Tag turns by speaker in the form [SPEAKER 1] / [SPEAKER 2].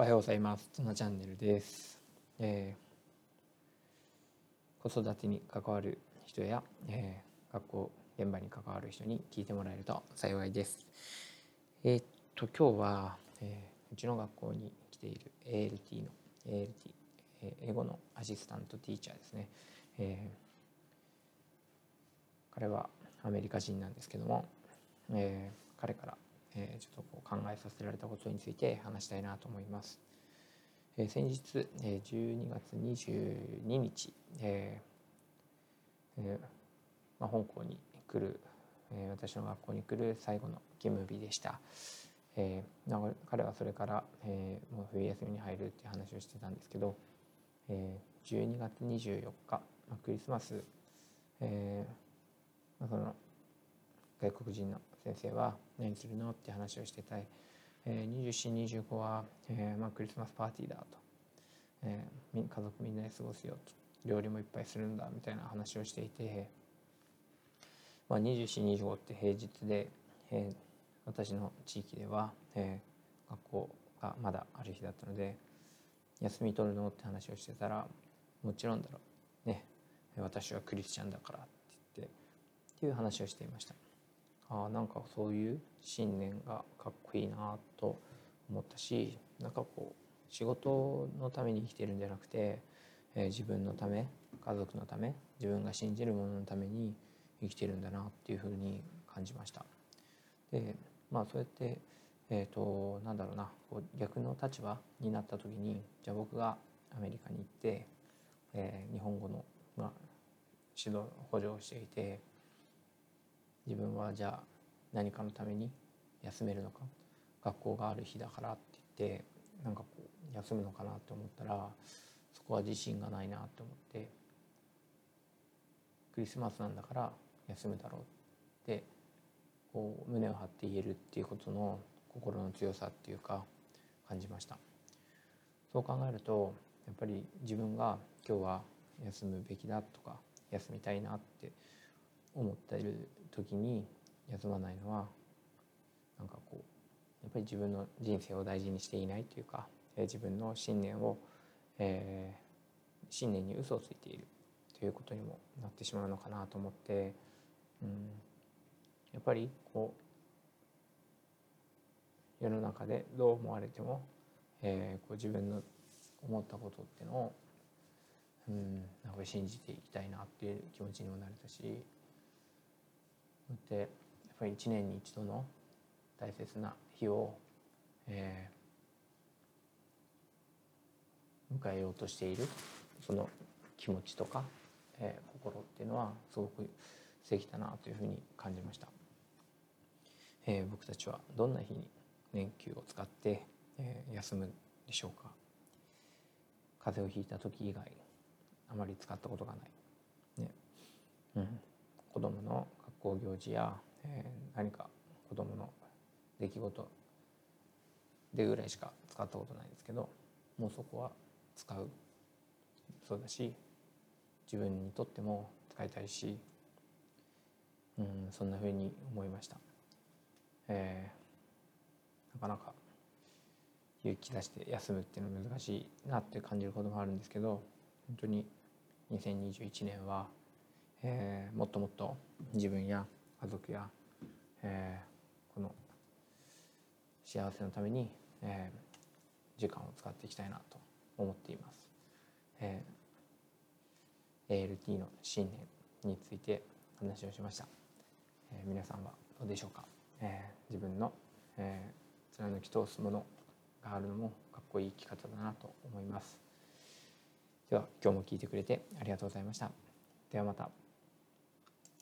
[SPEAKER 1] おはようございます。つなチャンネルです。えー子育てに関わる人や、えー学校現場に関わる人に聞いてもらえると幸いです。えーっと今日は、えーうちの学校に来ている ALT の ALT、えー英語のアシスタントティーチャーですね。え彼はアメリカ人なんですけども、えー彼から、えーちょっとこう考えさせられたことについて話したいなと思います。えー先日、えー12月22日、えーえーまあ、本校に来る、えー私の学校に来る最後の勤務日でした。えー彼はそれから、えーもう冬休みに入るっていう話をしてたんですけど、えー12月24日、まあ、クリスマス、えーまあ、その外国人の先生は何するのって話をしてたい、えー、2425は、えーまあ、クリスマスパーティーだと、えー家族みんなで過ごすよと。料理もいっぱいするんだみたいな話をしていて、まあ、2425って平日で、えー私の地域では、えー学校がまだある日だったので休み取るのって話をしてたらもちろんだろう。ね。私はクリスチャンだからって言ってっていう話をしていました。あなんかそういう信念がかっこいいなと思ったしなんかこう仕事のために生きてるんじゃなくて、えー自分のため家族のため自分が信じるもののために生きてるんだなっていうふうに感じました。でまあそうやってえー、となんだろうなこう逆の立場になった時にじゃあ僕がアメリカに行って、えー日本語の、まあ、指導補助をしていて自分はじゃあ何かのために休めるのか？学校がある日だからって言ってなんかこう休むのかなって思ったらそこは自信がないなって思ってクリスマスなんだから休むだろうってこう胸を張って言えるっていうことの心の強さっていうか感じました。そう考えるとやっぱり自分が今日は休むべきだとか休みたいなって思っている時に休まないのはなんかこうやっぱり自分の人生を大事にしていないというかえー自分の信念を、えー信念に嘘をついているということにもなってしまうのかなと思って、うん、やっぱりこう世の中でどう思われても、えーこう自分の思ったことっていうのを、うん、なんか信じていきたいなっていう気持ちにもなれたしだってやっぱり一年に一度の大切な日を、えー迎えようとしているその気持ちとか、えー心っていうのはすごく素敵だなというふうに感じました。えー僕たちはどんな日に年休を使って、えー休むでしょうか。風邪をひいた時以外あまり使ったことがない、ね。うん、子供の学校行事や、えー何か子供の出来事でぐらいしか使ったことないんですけどもうそこは使うそうだし自分にとっても使いたいし、うん、そんな風に思いました。えーなかなか勇気出して休むっていうのは難しいなって感じることもあるんですけど本当に2021年は、えーもっともっと自分や家族や、えーこの幸せのために、えー時間を使っていきたいなと思っています。えー ALT の信念について話をしました。えー皆さんはどうでしょうか、えー自分の、えー貫き通すものがあるのもかっこいい生き方だなと思いますでは今日も聞いてくれてありがとうございましたではまた